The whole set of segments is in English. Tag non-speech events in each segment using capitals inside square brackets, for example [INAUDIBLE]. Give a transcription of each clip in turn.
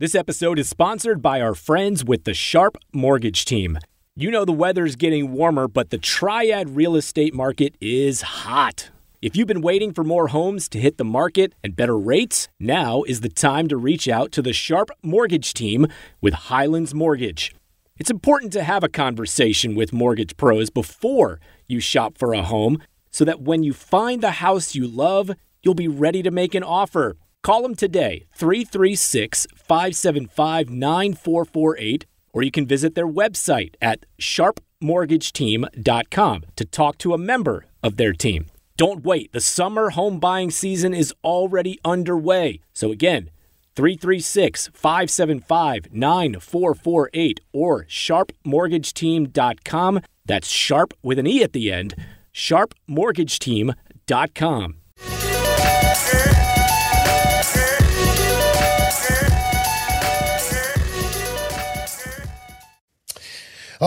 This episode is sponsored by our friends with the Sharpe Mortgage Team. You know the weather's getting warmer, but the Triad real estate market is hot. If you've been waiting for more homes to hit the market and better rates, now is the time to reach out to the Sharpe Mortgage Team with Highlands Mortgage. It's important to have a conversation with mortgage pros before you shop for a home so that when you find the house you love, you'll be ready to make an offer. Call them today, 336 575 9448, or you can visit their website at sharpemortgageteam.com to talk to a member of their team. Don't wait, the summer home buying season is already underway. So, again, 336 575 9448 or sharpemortgageteam.com. That's sharp with an E at the end. sharpemortgageteam.com.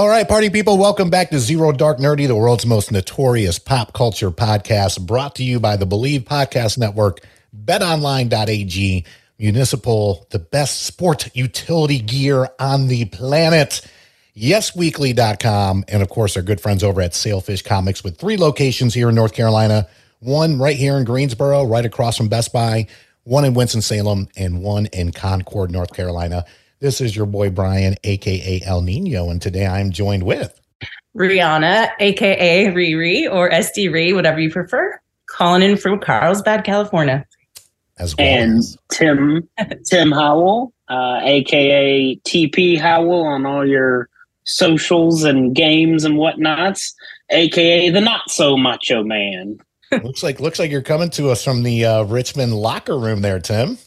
All right, party people, welcome back to Zero Dark Nerdy, the world's most notorious pop culture podcast, brought to you by the Bleav Podcast Network, betonline.ag, Municipal, the best sport utility gear on the planet, yesweekly.com, and of course, our good friends over at Sailfish Comics with three locations here in North Carolina one right here in Greensboro, right across from Best Buy, one in Winston-Salem, and one in Concord, North Carolina. This is your boy Brian, aka El Nino, and today I'm joined with Rihanna, aka Riri, or SD Ree, whatever you prefer, calling in from Carlsbad, California. as well and as Tim Tim Howell, uh, aka TP Howell, on all your socials and games and whatnots, aka the not so macho man. looks like looks like you're coming to us from the uh, Richmond locker room there, Tim.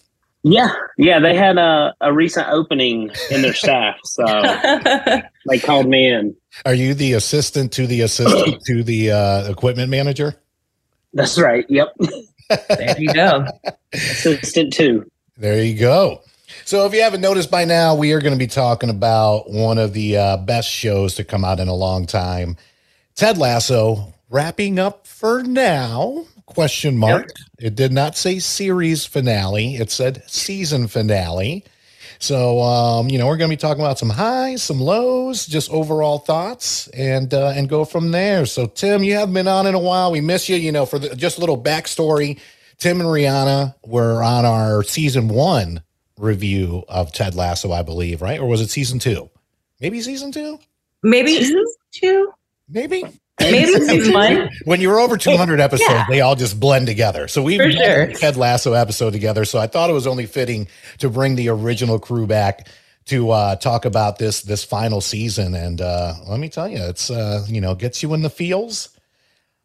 Yeah, yeah, they had a, a recent opening in their staff, so [LAUGHS] they called me in. Are you the assistant to the assistant to the uh, equipment manager? That's right. Yep, there you go. assistant too. There you go. So, if you haven't noticed by now, we are going to be talking about one of the uh, best shows to come out in a long time. Ted Lasso wrapping up for now? Question mark. It did not say series finale. It said season finale. So, um, you know, we're going to be talking about some highs, some lows, just overall thoughts, and uh, and go from there. So, Tim, you haven't been on in a while. We miss you. You know, for the, just a little backstory. Tim and Rihanna were on our season one review of Ted Lasso, I believe, right? Or was it season two? Maybe season two? Maybe two, Maybe. Maybe [LAUGHS] one. When you're over 200 episodes, Yeah. they all just blend together. So we've For sure. a Ted Lasso episode together. So I thought it was only fitting to bring the original crew back to uh, talk about this this final season. And uh, let me tell you, it's uh, you know gets you in the feels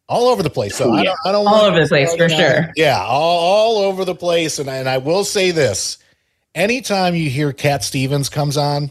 all over the place. So I don't, I don't All want- over the place, for sure. Yeah, all, all over the place. And I, and I will say this: anytime you hear Cat Stevens comes on,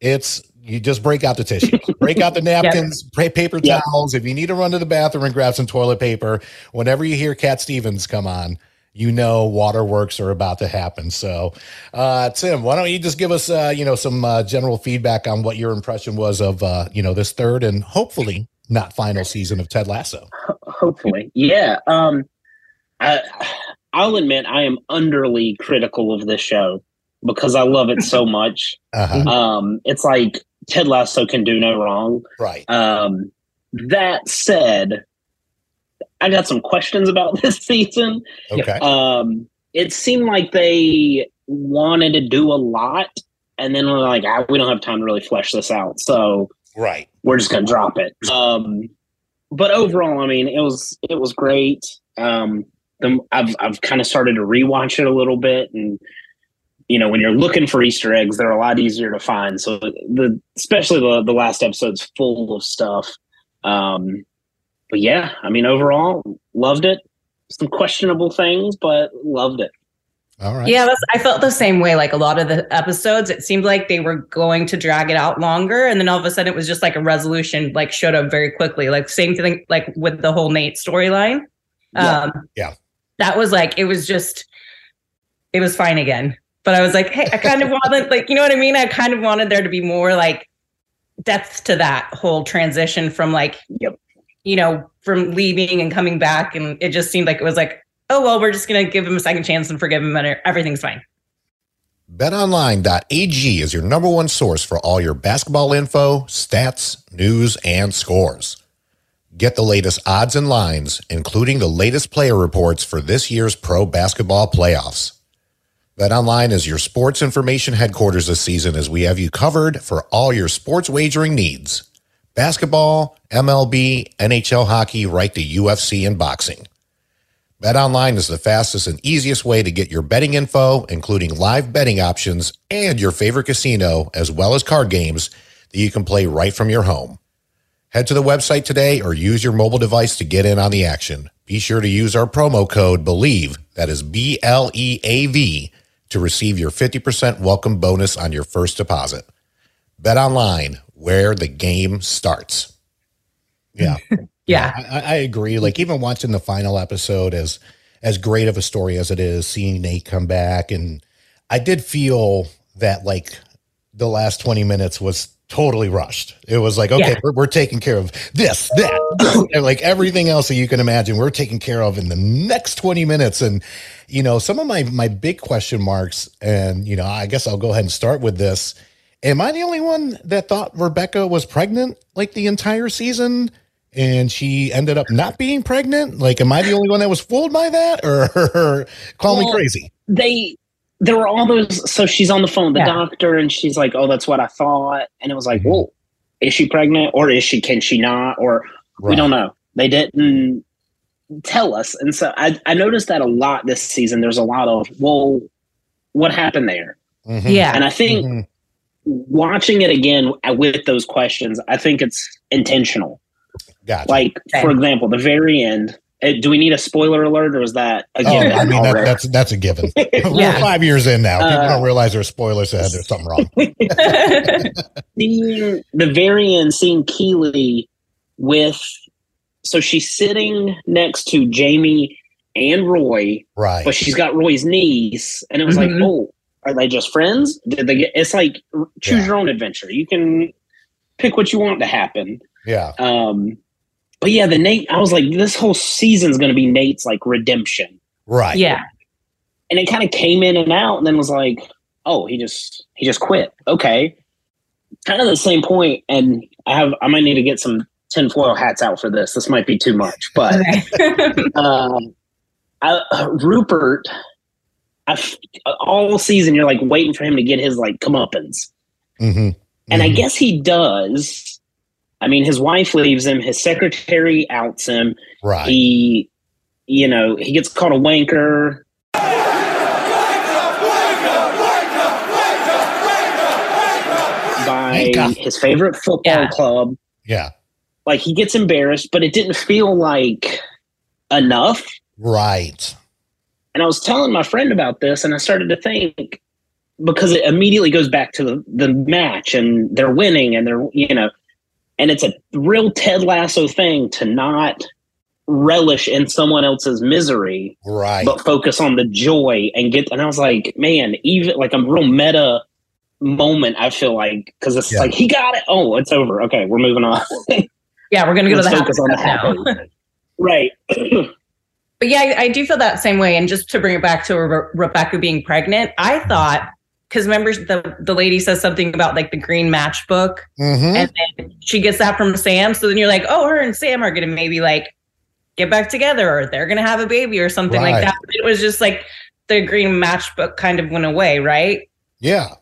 it's you just break out the tissues, [LAUGHS] break out the napkins, pa- paper Yep. towels. If you need to run to the bathroom and grab some toilet paper, whenever you hear Cat Stevens come on, you know waterworks are about to happen. So, uh, Tim, why don't you just give us, uh, you know, some uh, general feedback on what your impression was of, uh, you know, this third and hopefully not final season of Ted Lasso. Hopefully, yeah. Um, I, I'll admit I am underly critical of this show because I love it so [LAUGHS] much. Uh-huh. Um, it's like Ted Lasso can do no wrong. Right. Um, that said, I got some questions about [LAUGHS] this season. Okay. Um, it seemed like they wanted to do a lot, and then we're like, ah, we don't have time to really flesh this out, so Right. we're just gonna drop it. Um, but overall, I mean, it was it was great. Um, the, I've I've kind of started to rewatch it a little bit, and you know, when you're looking for Easter eggs, they're a lot easier to find. So the especially the the last episode's full of stuff. Um, but yeah, I mean, overall, loved it. Some questionable things, but loved it. All right. Yeah, that's, I felt the same way. Like a lot of the episodes, it seemed like they were going to drag it out longer, and then all of a sudden, it was just like a resolution, like showed up very quickly. Like same thing, like with the whole Nate storyline. Yeah. Um, Yeah. that was like it was just, it was fine again. But I was like, hey, I kind of [LAUGHS] wanted, like, you know what I mean? I kind of wanted there to be more like depth to that whole transition from like, you know, from leaving and coming back, and it just seemed like it was like, oh well, we're just gonna give him a second chance and forgive him, and everything's fine. BetOnline.ag is your number one source for all your basketball info, stats, news, and scores. Get the latest odds and lines, including the latest player reports for this year's pro basketball playoffs. BetOnline is your sports information headquarters this season as we have you covered for all your sports wagering needs. Basketball, MLB, NHL hockey, right to UFC and boxing. BetOnline is the fastest and easiest way to get your betting info, including live betting options and your favorite casino, as well as card games that you can play right from your home. Head to the website today or use your mobile device to get in on the action. Be sure to use our promo code BLEAV, that is B L E A V, to receive your 50% welcome bonus on your first deposit. Bet online, where the game starts. Yeah. [LAUGHS] Yeah. I, I agree. Like even watching the final episode as as great of a story as it is, seeing Nate come back and I did feel that like the last 20 minutes was totally rushed. It was like, okay, Yeah. we're, we're taking care of this, that, and [COUGHS] like everything else that you can imagine, we're taking care of in the next 20 minutes. And, you know, some of my, my big question marks, and, you know, I guess I'll go ahead and start with this. Am I the only one that thought Rebecca was pregnant like the entire season? And she ended up not being pregnant. Like, am I the only one that was fooled by that, or [LAUGHS] call me crazy? they there were all those so she's on the phone with the Yeah. doctor and she's like oh that's what i thought and it was like Mhm. well is she pregnant or is she can she not or we don't know they didn't tell us and so I, I noticed that a lot this season there's a lot of well what happened there Mhm. Yeah. and i think Mhm. watching it again with those questions i think it's intentional Gotcha. like Okay. for example the very end do we need a spoiler alert or is that a Oh, I mean, that, that's that's a given. [LAUGHS] We're five years in now. People Uh, don't realize there's spoilers ahead. There's something wrong. [LAUGHS] seeing the very end, seeing Keeley with, so she's sitting next to Jamie and Roy, Right. but she's got Roy's niece, and it was like, Mhm. oh, are they just friends? Did they get? It's like choose Yeah. your own adventure. You can pick what you want to happen. Yeah. Um, but yeah, the Nate, I was like, this whole season's going to be Nate's like redemption, Right. yeah. and it kind of came in and out, and then was like, oh, he just he just quit. Okay, kind of the same point, and I have I might need to get some tinfoil hats out for this. This might be too much, but Okay. [LAUGHS] um, I, uh, Rupert, I f- all season you're like waiting for him to get his like comeuppance, Mm-hmm. and I guess he does. I mean, his wife leaves him. His secretary outs him. right. He, you know, he gets called a wanker. By his favorite football Yeah. club. yeah. Like he gets embarrassed, but it didn't feel like enough. Right. And I was telling my friend about this, and I started to think because it immediately goes back to the, the match and they're winning and they're, you know, and it's a real Ted Lasso thing to not relish in someone else's misery, Right. but focus on the joy and get. And I was like, man, even like a real meta moment, I feel like, because it's Yeah. like, he got it. Oh, it's over. Okay, we're moving on. [LAUGHS] yeah. We're going to go to Let's the focus on the now. happy. right. [CLEARS THROAT] But yeah, I, I do feel that same way. And just to bring it back to Re- Rebecca being pregnant, I thought because remember the the lady says something about like the green matchbook, Mm-hmm. and then she gets that from Sam. So then you're like, oh, her and Sam are gonna maybe like get back together, or they're gonna have a baby, or something Right. like that. But it was just like the green matchbook kind of went away, right? Yeah.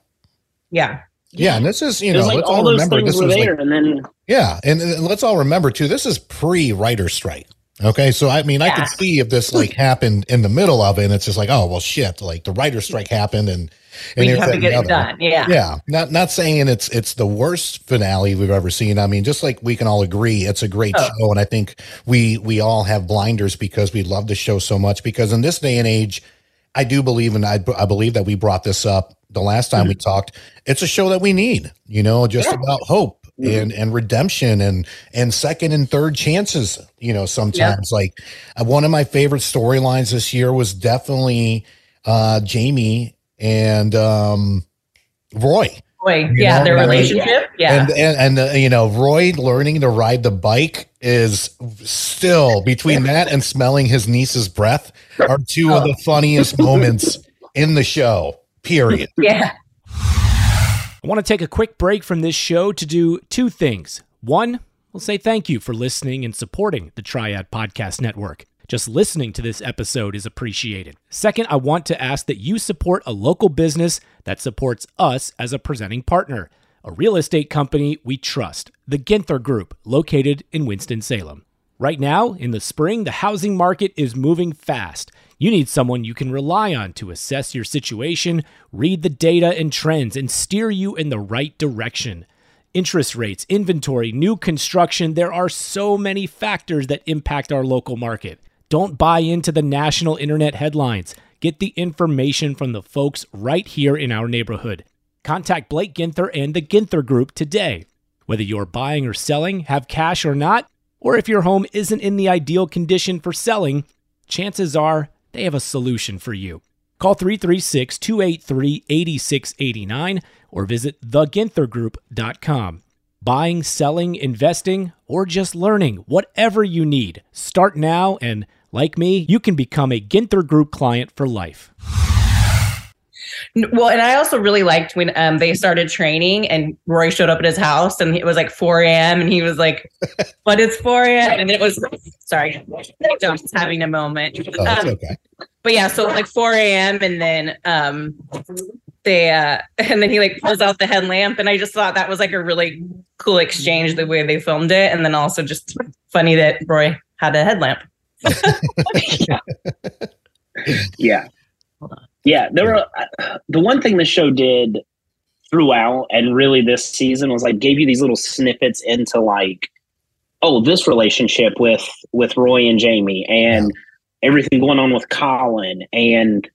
Yeah, Yeah. And this is, you know, like let's all all remember this were was like and then Yeah, and, and let's all remember too. This is pre-writer strike. Okay, so I mean, I Yeah. could see if this like happened in the middle of it, and it's just like, oh well, shit. Like the writer strike happened, and and we have to get it done. Yeah, Yeah, not not saying it's it's the worst finale we've ever seen. I mean, just like we can all agree, it's a great Oh. show, and I think we we all have blinders because we love the show so much. Because in this day and age, I do believe, and I I believe that we brought this up the last time we talked. It's a show that we need. You know, just Yeah. about hope and and redemption and and second and third chances. You know, sometimes like uh, one of my favorite storylines this year was definitely uh Jamie and um Roy. Boy, You yeah, know, their I mean- relationship. Yeah, And and, and uh, you know, Roy learning to ride the bike is still between that and smelling his niece's breath are two of the funniest moments in the show. Period. [LAUGHS] Yeah. I want to take a quick break from this show to do two things. One, we'll say thank you for listening and supporting the Triad Podcast Network. Just listening to this episode is appreciated. Second, I want to ask that you support a local business that supports us as a presenting partner, a real estate company we trust, the Ginther Group, located in Winston-Salem. Right now, in the spring, the housing market is moving fast. You need someone you can rely on to assess your situation, read the data and trends, and steer you in the right direction. Interest rates, inventory, new construction, there are so many factors that impact our local market. Don't buy into the national internet headlines. Get the information from the folks right here in our neighborhood. Contact Blake Ginther and the Ginther Group today. Whether you're buying or selling, have cash or not, or if your home isn't in the ideal condition for selling, chances are they have a solution for you. Call 336 283 8689 or visit theginthergroup.com. Buying, selling, investing, or just learning, whatever you need, start now and, like me, you can become a Ginther Group client for life. Well, and I also really liked when um, they started training and Roy showed up at his house and it was like 4 a.m. and he was like, [LAUGHS] But it's 4 a.m. And it was, sorry, just having a moment. Oh, Um, okay. but yeah, so like 4 a.m. and then um they uh [LAUGHS] and then he like pulls out the headlamp and I just thought that was like a really cool exchange the way they filmed it. And then also just funny that Roy had a headlamp. [LAUGHS] Yeah. Yeah. There were uh, the one thing the show did throughout and really this season was like gave you these little snippets into like, oh, this relationship with with Roy and Jamie and everything going on with Colin. And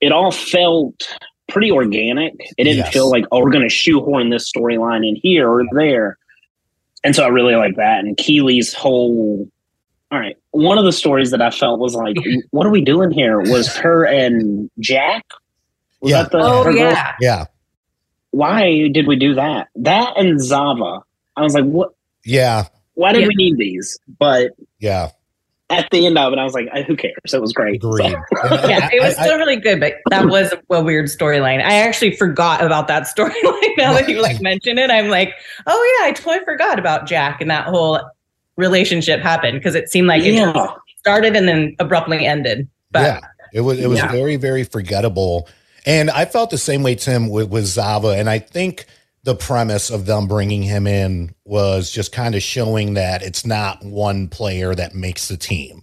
it all felt pretty organic. It didn't Yes. feel like, oh, we're gonna shoehorn this storyline in here or there. And so I really like that. And Keeley's whole all right. One of the stories that I felt was like, [LAUGHS] what are we doing here? Was her and Jack? Was Yeah. that the Oh her girl? yeah. Yeah. Why did we do that? That and Zava. I was like, what Yeah. why did Yeah. we need these? But Yeah. at the end of it, I was like, "Uh, who cares? It was great. Agreed. [LAUGHS] So- Yeah, it was I- I- still really good, but that was a weird storyline. I actually forgot about that [LAUGHS] storyline now that you like mention it. I'm like, oh yeah, I totally forgot about Jack and that whole relationship happened because it seemed like it yeah. just started and then abruptly ended. But yeah, it was it was Yeah. very very forgettable, and I felt the same way Tim with, with Zava, and I think the premise of them bringing him in was just kind of showing that it's not one player that makes the team.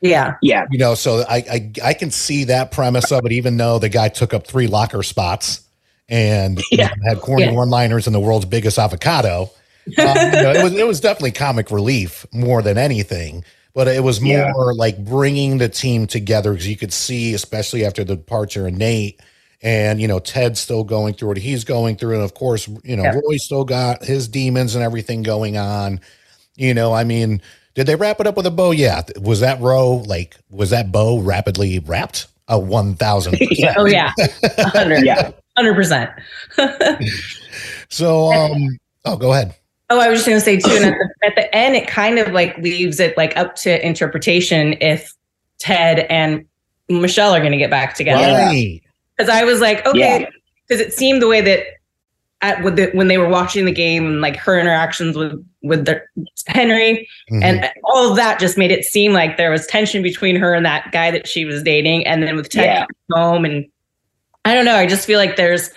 yeah, Yeah. You know, so I I, I can see that premise of it, even though the guy took up three locker spots and [LAUGHS] you know, had corny Yeah. one-liners and the world's biggest avocado. Um, you know, it [LAUGHS] was it was definitely comic relief more than anything, but it was more Yeah. like bringing the team together because you could see, especially after the departure of Nate, and you know Ted's still going through what he's going through, and of course, you know Yeah. Roy still got his demons and everything going on. You know, I mean, did they wrap it up with a bow? Yeah. Was that row like was that bow rapidly wrapped? A one thousand. [LAUGHS] oh yeah, hundred, [LAUGHS] Yeah. hundred percent. So, um, oh, go ahead. Oh, I was just going to say too, and at the, at the end, it kind of like leaves it like up to interpretation if Ted and Michelle are going to get back together. Right. Because I was like, okay, Yeah. because it seemed the way that at with the, when they were watching the game and like her interactions with with the, Henry Mhm. and all of that just made it seem like there was tension between her and that guy that she was dating, and then with Ted Yeah. home and I don't know, I just feel like there's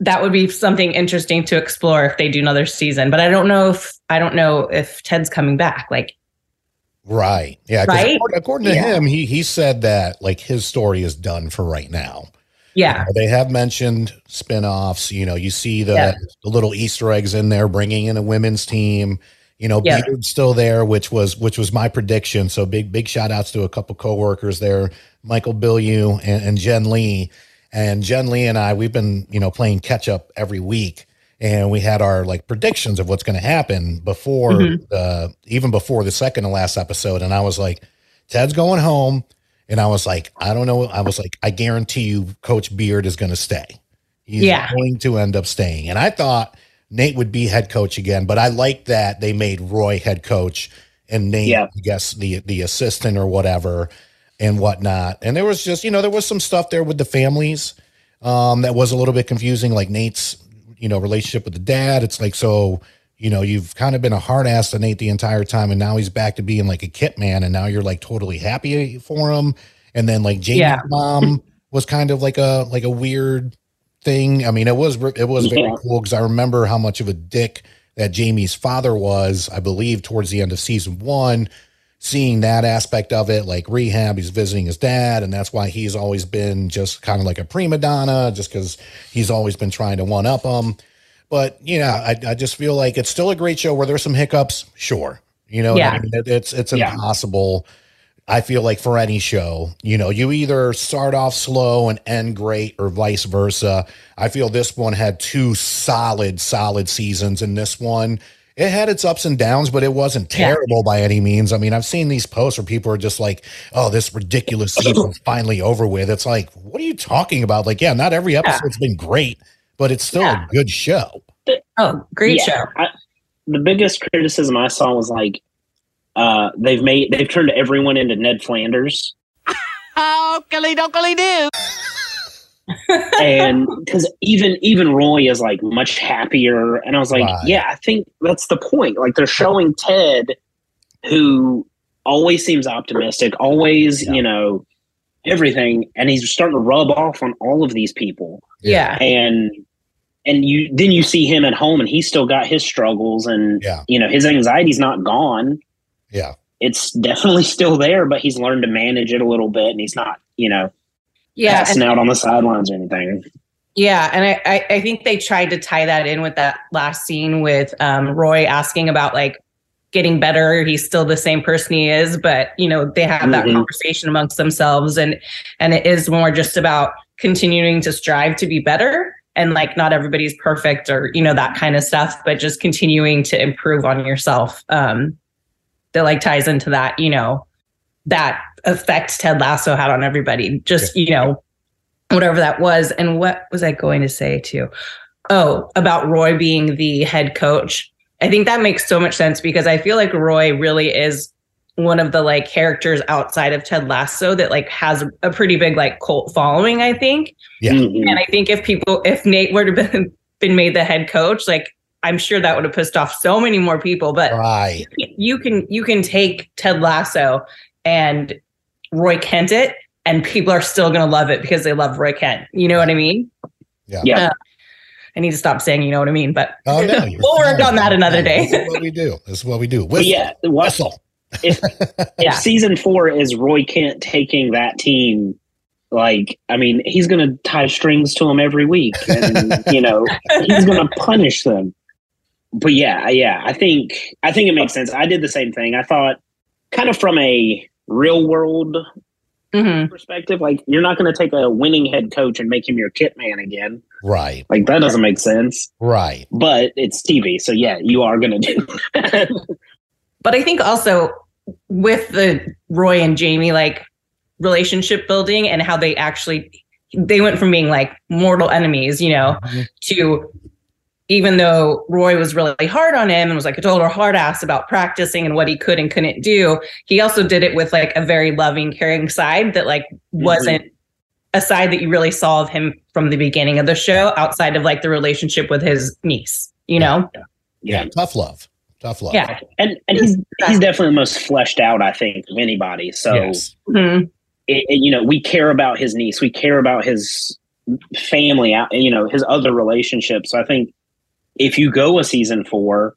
that would be something interesting to explore if they do another season. But I don't know if I don't know if Ted's coming back. Like, right. Yeah. Right? According, according to Yeah. him, he he said that like his story is done for right now. yeah, Uh, They have mentioned spin-offs. You know, you see the, Yeah. the little Easter eggs in there, bringing in a women's team. You know, Yeah. Beard's still there, which was which was my prediction. So big big shout outs to a couple coworkers there, Michael Billieu and, and Jen Lee. And Jen Lee and I, we've been you know playing catch up every week, and we had our like predictions of what's going to happen before Mhm. the even before the second to last episode. And I was like, Ted's going home. And I was like, I don't know. I was like, I guarantee you, Coach Beard is going to stay. He's Yeah. going to end up staying. And I thought Nate would be head coach again, but I like that they made Roy head coach and Nate, Yeah. I guess, the the assistant or whatever and whatnot. And there was just, you know, there was some stuff there with the families. um, that was a little bit confusing, like Nate's, you know, relationship with the dad. It's like, so, you know, you've kind of been a hard ass to Nate the entire time, and now he's back to being like a kit man, and now you're like totally happy for him. And then like Jamie's Yeah. mom was kind of like a like a weird thing. I mean, it was it was very Yeah. cool because I remember how much of a dick that Jamie's father was. I believe towards the end of season one, seeing that aspect of it, like rehab, he's visiting his dad, and that's why he's always been just kind of like a prima donna, just because he's always been trying to one up him. But yeah, I, I just feel like it's still a great show where there's some hiccups, sure. You know, what I mean? It- it's it's Yeah. impossible. I feel like for any show, you know, you either start off slow and end great or vice versa. I feel this one had two solid, solid seasons, and this one, it had its ups and downs, but it wasn't Yeah. terrible by any means. I mean, I've seen these posts where people are just like, oh, this ridiculous [CLEARS THROAT] season's finally over with. It's like, what are you talking about? Like, yeah, not every episode's been great, but it's still Yeah. a good show. Oh, great Yeah, show. I, the biggest criticism I saw was like, uh, they've made they've turned everyone into Ned Flanders, [LAUGHS] and because even even Roy is like much happier, and I was like, Right. yeah, I think that's the point. Like they're showing Ted, who always seems optimistic, always Yeah. you know everything, and he's starting to rub off on all of these people. Yeah. and and you then you see him at home and he's still got his struggles and Yeah. you know his anxiety's not gone Yeah. it's definitely still there but he's learned to manage it a little bit and he's not you know Yeah. passing out on the sidelines or anything Yeah, and I, I I think they tried to tie that in with that last scene with um, Roy asking about like getting better. He's still the same person he is, but you know they have that Mhm. conversation amongst themselves, and and it is more just about continuing to strive to be better. And like not everybody's perfect or you know that kind of stuff, but just continuing to improve on yourself. Um, that like ties into that, you know, that effect Ted Lasso had on everybody. Just you know, whatever that was. And what was I going to say too? Oh, about Roy being the head coach. I think that makes so much sense because I feel like Roy really is one of the like characters outside of Ted Lasso that like has a pretty big like cult following, I think. Yeah. Mhm. And I think if people if Nate were to been [LAUGHS] been made the head coach, like I'm sure that would have pissed off so many more people. But Right. you can you can take Ted Lasso and Roy Kent it, and people are still gonna love it because they love Roy Kent. You know what I mean? Yeah. Yeah. Uh, I need to stop saying you know what I mean, but Oh, no, [LAUGHS] we'll work on that another day. This is what we do. This is what we do. Whistle. yeah what Whistle. if [LAUGHS] Yeah. season four is roy kent taking that team like i mean he's gonna tie strings to them every week and [LAUGHS] you know he's gonna punish them but yeah yeah i think i think it makes sense i did the same thing i thought kind of from a real world Mhm. perspective like you're not going to take a winning head coach and make him your kit man again Right. like that doesn't make sense Right. but it's tv so yeah you are going to do that. [LAUGHS] But I think also with the Roy and Jamie like relationship building and how they actually they went from being like mortal enemies, you know, Mhm. to even though Roy was really hard on him and was like a total hard ass about practicing and what he could and couldn't do, he also did it with like a very loving, caring side that like wasn't a side that you really saw of him from the beginning of the show outside of like the relationship with his niece, you know? Yeah. Tough love. Tough love. Yeah. and and he's he's definitely the most fleshed out i think of anybody so Yes. Mhm. it, it- you know we care about his niece we care about his family out you know his other relationships so i think if you go a season four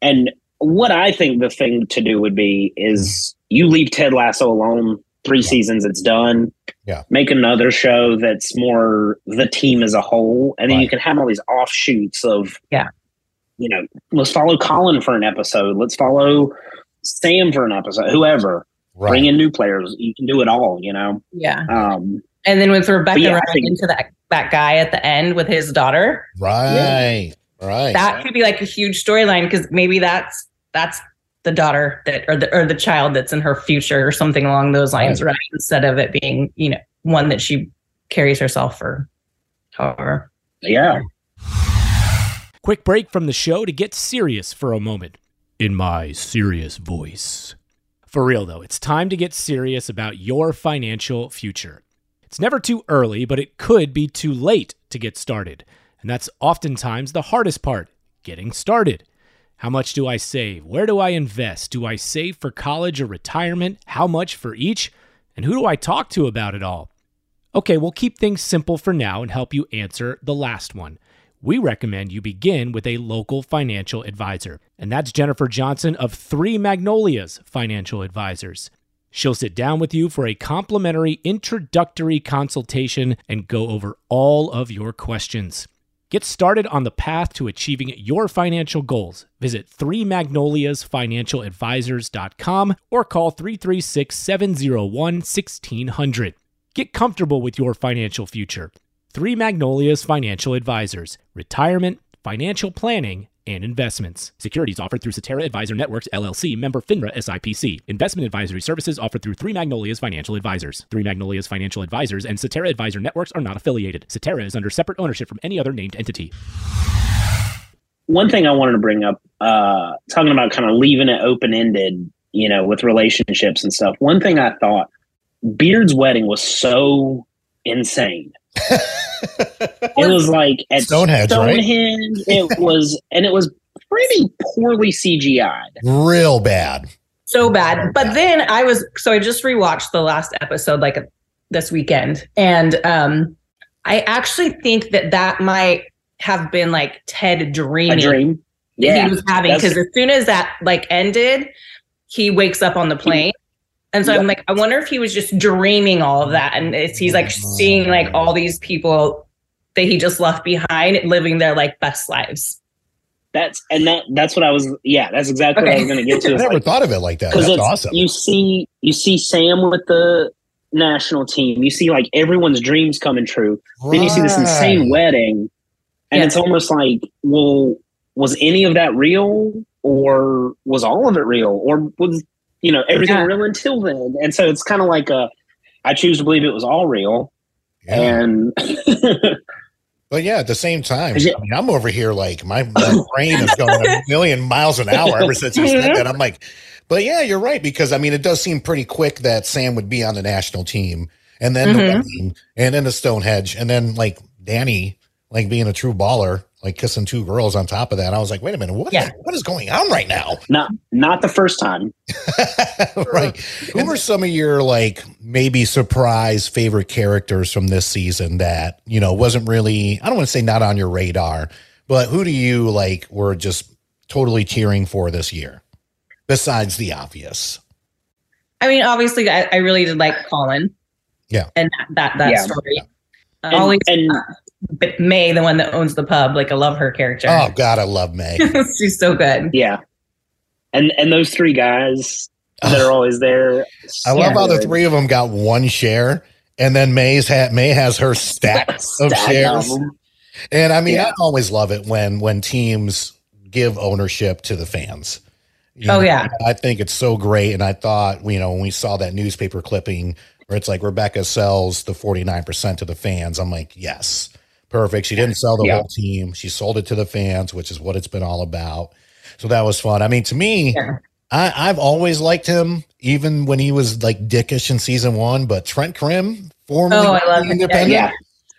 and what i think the thing to do would be is you leave ted lasso alone three seasons it's done Yeah. make another show that's more the team as a whole and then you can have all these offshoots of Yeah. you know let's follow colin for an episode let's follow sam for an episode whoever Right. bring in new players you can do it all you know Yeah. um And then with Rebecca yeah, running think- into that that guy at the end with his daughter, Right. Right. that could be like a huge storyline because maybe that's that's the daughter that or the or the child that's in her future or something along those lines, right? Instead of it being you know one that she carries herself for, however. yeah Quick break from the show to get serious for a moment in my serious voice. For real though, it's time to get serious about your financial future. It's never too early, but it could be too late to get started. And that's oftentimes the hardest part getting started. How much do I save? Where do I invest? Do I save for college or retirement? How much for each? And who do I talk to about it all? Okay, we'll keep things simple for now and help you answer the last one. We recommend you begin with a local financial advisor, and that's Jennifer Johnson of Three Magnolias Financial Advisors. She'll sit down with you for a complimentary introductory consultation and go over all of your questions. Get started on the path to achieving your financial goals. Visit 3magnoliasfinancialadvisors.com or call 336 701 1600. Get comfortable with your financial future. Three Magnolias Financial Advisors, retirement, financial planning, and investments. Securities offered through Cetera Advisor Networks LLC, member FINRA SIPC. Investment advisory services offered through Three Magnolias Financial Advisors. Three Magnolias Financial Advisors and Cetera Advisor Networks are not affiliated. Cetera is under separate ownership from any other named entity. One thing I wanted to bring up, uh, talking about kind of leaving it open ended, you know, with relationships and stuff. One thing I thought Beard's wedding was so insane. [LAUGHS] it was like at Stonehenge, right? Stonehenge. It [LAUGHS] was, and it was pretty poorly CGI'd. Real bad. so bad. But then I was so I just rewatched the last episode like this weekend, and um, I actually think that that might have been like Ted A dreaming dream. that Yeah, he was having because as soon as that like ended, he wakes up on the plane. And so I'm like, I wonder if he was just dreaming all of that, and it's, he's like mm-hmm. seeing like all these people that he just left behind living their like best lives. That's and that that's what I was. Yeah, that's exactly what I Okay. was going to get I to. I never like, thought of it like that. because That's awesome. you see you see Sam with the national team. You see like everyone's dreams coming true. Then you see this insane wedding, and Yeah. it's almost like, well, was any of that real, or was all of it real, or was you know everything Yeah. real until then? And so it's kind of like a, I choose to believe it was all real, Yeah. and [LAUGHS] But yeah, at the same time, I mean, I'm over here like my, my brain is going a [LAUGHS] million miles an hour ever since you said that. I'm like, but yeah, you're right because I mean, it does seem pretty quick that Sam would be on the national team, and then the Mhm. wedding, and then the Stonehenge, and then like Dani, like being a true baller, like kissing two girls on top of that. I was like, wait a minute, what? Yeah. what is going on right now? not not the first time. [LAUGHS] right. Who are some of your like maybe surprise favorite characters from this season that, you know, wasn't really, I don't want to say not on your radar, but who do you like were just totally cheering for this year besides the obvious? I mean, obviously, I, I really did like Colin. Yeah. and that that, that Yeah. story. Yeah. Uh, And, always and but Mae, the one that owns the pub. Like I love her character. Oh God, I love Mae. [LAUGHS] She's so good. yeah, and and those three guys that are always there. I love how the three of them got one share and then Mae's hat Mae has her stacks [LAUGHS] of Stack shares. them. And I mean, Yeah. I always love it when when teams give ownership to the fans. You Oh, know, yeah. I think it's so great. And I thought, you know, when we saw that newspaper clipping where it's like Rebecca sells the 49% to the fans, I'm like, yes, perfect. She didn't sell the Yeah. whole team. She sold it to the fans, which is what it's been all about. So that was fun. I mean, to me, Yeah. I, I've always liked him, even when he was like dickish in season one. But Trent Crimm, formerly Oh, I love independent, Yeah,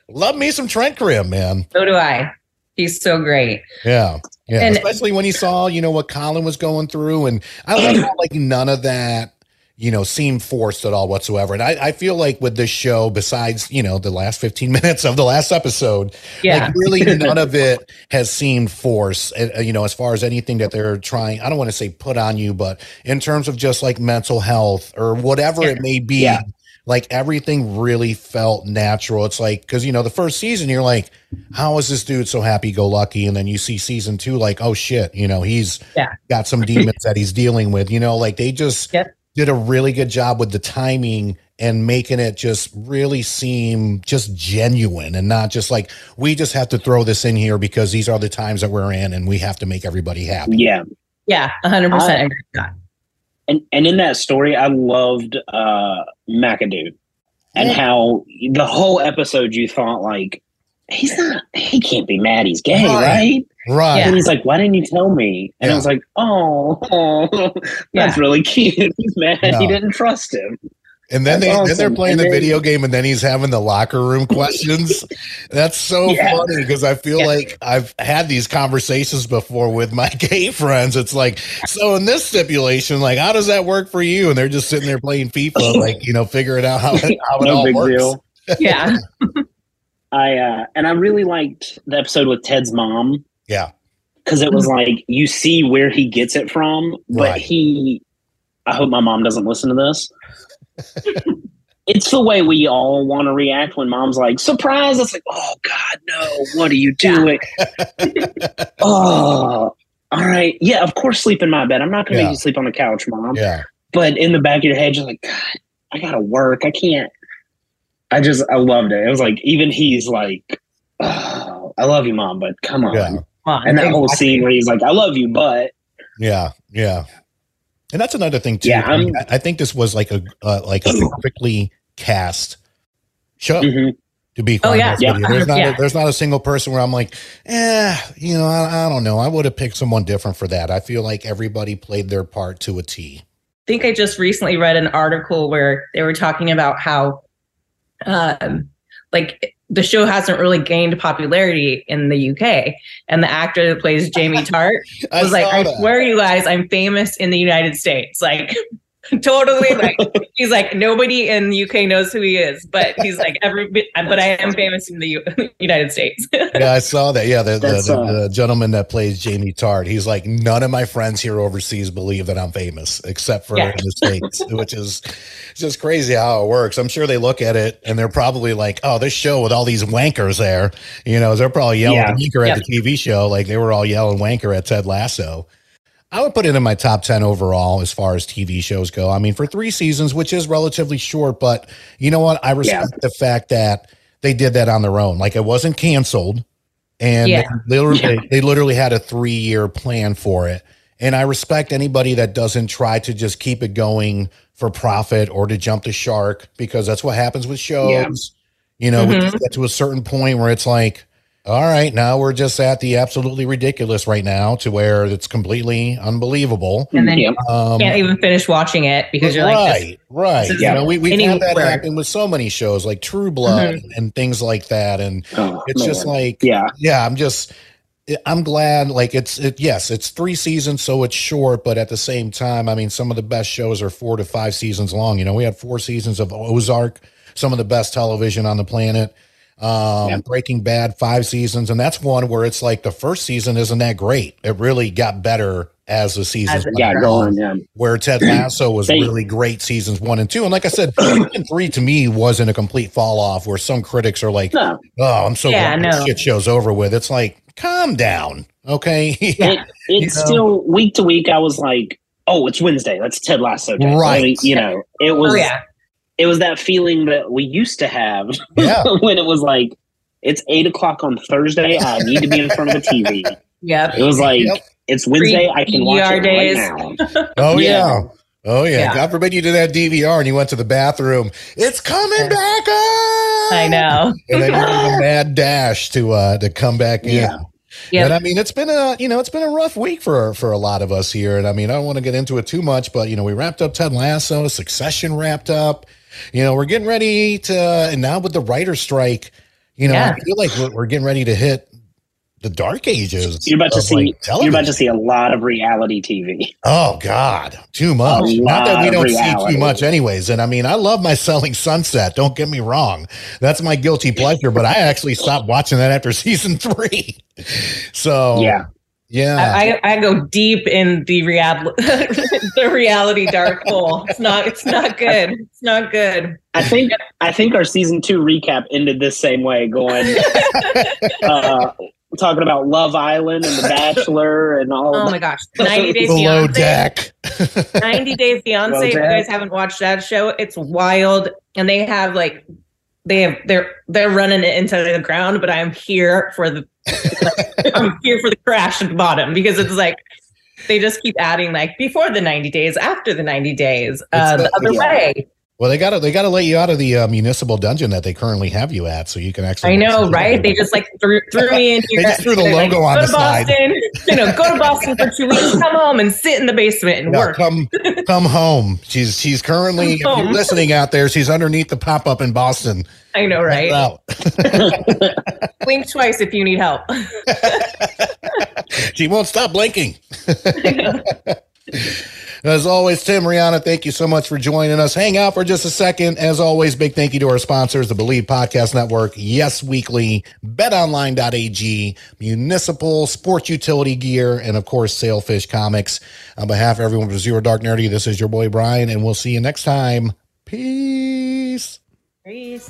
love me some Trent Crimm, man. So do I. He's so great. Yeah. Yeah. And- Especially when he saw, you know, what Colin was going through. And I love how, like, none of that, you know, seemed forced at all whatsoever. And I, I feel like with this show, besides, you know, the last 15 [LAUGHS] minutes of the last episode, Yeah. like, really [LAUGHS] none of it has seemed forced, uh, you know, as far as anything that they're trying, I don't want to say put on you, but in terms of just like mental health or whatever Yeah. it may be. Yeah. Like everything really felt natural. It's like, cause you know, the first season, you're like, how is this dude so happy go lucky? And then you see season two, like, oh shit, you know, he's Yeah. got some [LAUGHS] demons that he's dealing with, you know, like they just Yep. Did a really good job with the timing and making it just really seem just genuine and not just like, we just have to throw this in here because these are the times that we're in and we have to make everybody happy. yeah. Yeah. hundred percent agree with that. And and in that story, I loved uh McAdoo and Yeah. how the whole episode you thought like he's not he can't be mad he's gay, Right. right? Right. Yeah. And he's like, Why didn't you tell me? And Yeah. I was like, Oh, [LAUGHS] that's Yeah. really cute. [LAUGHS] He's mad No. he didn't trust him. And then That's they then awesome. they're playing And the then- video game, and then he's having the locker room [LAUGHS] questions. That's so Yeah. funny because I feel Yeah. like I've had these conversations before with my gay friends. It's like, so in this stipulation, like, how does that work for you? And they're just sitting there playing FIFA, like you know, figuring out how, it- how it no all big works. deal. Yeah. I uh and I really liked the episode with Ted's mom Yeah, because it was like you see where he gets it from, but Right. he I hope my mom doesn't listen to this. [LAUGHS] it's the way we all want to react when mom's like, surprise. It's like, oh God, no, what are you doing? [LAUGHS] [LAUGHS] oh, all right. Yeah, of course sleep in my bed. I'm not gonna Yeah. make you sleep on the couch, mom. yeah, But in the back of your head, you're like, God, I gotta work. I can't. I just I loved it. It was like even he's like, oh, I love you, mom, but come on. Yeah. Come on. And that whole scene where he's like, I love you, but yeah, yeah. And that's another thing too. Yeah, I, mean, I'm- I- I think this was like a uh, like a [CLEARS THROAT] perfectly cast show. Mhm. To be Oh, quite yeah. honest with you. there's not Yeah. a, there's not a single person where I'm like, eh, you know, I, I don't know. I would have picked someone different for that. I feel like everybody played their part to a T. think I just recently read an article where they were talking about how, um, like the show hasn't really gained popularity in the UK, and the actor that plays Jamie [LAUGHS] Tartt I was like, saw "I that. swear you guys, I'm famous in the United States." Like, [LAUGHS] totally like he's like nobody in the UK knows who he is, but he's like every but I am famous in the U- [LAUGHS] United States. [LAUGHS] yeah, I saw that. Yeah, the, the, the, uh, the gentleman that plays Jamie Tartt, he's like, none of my friends here overseas believe that I'm famous, except for Yeah. in the States, which is just crazy how it works. I'm sure they look at it and they're probably like, oh, this show with all these wankers there, you know, they're probably yelling Yeah. wanker at the TV show like they were all yelling wanker at Ted Lasso. I would put it in my top 10 overall as far as TV shows go. I mean, for three seasons, which is relatively short, but you know what? I respect the fact that they did that on their own. Like it wasn't canceled and Yeah. they, literally, Yeah. they literally had a three year plan for it. And I respect anybody that doesn't try to just keep it going for profit or to jump the shark because that's what happens with shows. Yeah. You know, we Mhm. just get to a certain point where it's like, all right, now we're just at the absolutely ridiculous right now to where it's completely unbelievable. And then Yep. Um, Can't even finish watching it because you're like, this- right, right. this is You know, we, we've had that anywhere. happen with so many shows like True Blood and things like that. And Oh, it's just like, yeah. yeah, I'm just, I'm glad. Like it's, it, yes, it's three seasons, so it's short, but at the same time, I mean, some of the best shows are four to five seasons long. You know, we had four seasons of Ozark, some of the best television on the planet. Um, Yeah. Breaking Bad, five seasons, and that's one where it's like the first season isn't that great. It really got better as the seasons As it went Yeah, going. Yeah. where Ted [CLEARS THROAT] Lasso was really great seasons one and two. And like I said, season three to me wasn't a complete fall off where some critics are like, No, oh, I'm so Yeah, glad this no. shit show's over with. It's like, calm down. Okay. [LAUGHS] Yeah. it, it's You know? still week to week. I was like, oh, it's Wednesday. That's Ted Lasso day. Right. I you know, it was oh yeah, it was that feeling that we used to have yeah. [LAUGHS] when it was like it's eight o'clock on Thursday. I need to be in front of the TV. [LAUGHS] yep. It was like Yep. it's Wednesday. I can watch DVR it days. right now. [LAUGHS] Oh, yeah. Yeah. Oh, yeah. Yeah. God forbid you did that DVR and you went to the bathroom. It's coming Yeah. back on. I know. And then you did a mad dash to uh to come back in. Yeah. Yep. And I mean, it's been a you know it's been a rough week for for a lot of us here. And I mean, I don't want to get into it too much, but you know, we wrapped up Ted Lasso, Succession wrapped up. You know, we're getting ready to, and now with the writer strike, you know, Yeah. I feel like we're, we're getting ready to hit the dark ages. You're about to of, see. like, you're about to see a lot of reality TV. Oh God, too much. Not that we don't see too much, anyways. And I mean, I love my Selling Sunset. Don't get me wrong, that's my guilty pleasure. but I actually stopped watching that after [LAUGHS] season three. So Yeah, yeah, I, I I go deep in the reality [LAUGHS] the reality dark hole. It's not it's not [LAUGHS] good. It's not good. I think I think our season two recap ended this same way, going [LAUGHS] uh, talking about Love Island and The Bachelor and all. Oh of my gosh. 90 Days below Fiance. deck. 90 Days Fiance. If you guys haven't watched that show, it's wild. And they have like they have they're they're running it into the ground, but I'm here for the [LAUGHS] I'm here for the crash at the bottom because it's like they just keep adding like before the 90 days, after the 90 days, uh, the the- other yeah. way. Well, they gotta they gotta let you out of the uh, municipal dungeon that they currently have you at, so you can actually. I know, right? They just like threw, threw me in [LAUGHS] here. they just threw the logo like, on go the to side. Boston, [LAUGHS] you know, go to Boston for two weeks, come home and sit in the basement and work. come come home. She's she's currently if you're listening out there. She's underneath the pop up in Boston. I know, right? [LAUGHS] Blink twice if you need help. she won't stop blinking. As always, Tim Rihanna, thank you so much for joining us. Hang out for just a second. As always, big thank you to our sponsors, the Bleav Podcast Network, Yes Weekly, BetOnline.ag, Municipal, Sports Utility Gear, and of course, Sailfish Comics. On behalf of everyone from Zero Dark Nerdy, this is your boy Brian, and we'll see you next time. Peace. Peace.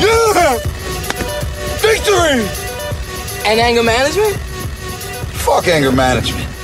Yeah! Victory! And anger management? Fuck anger management.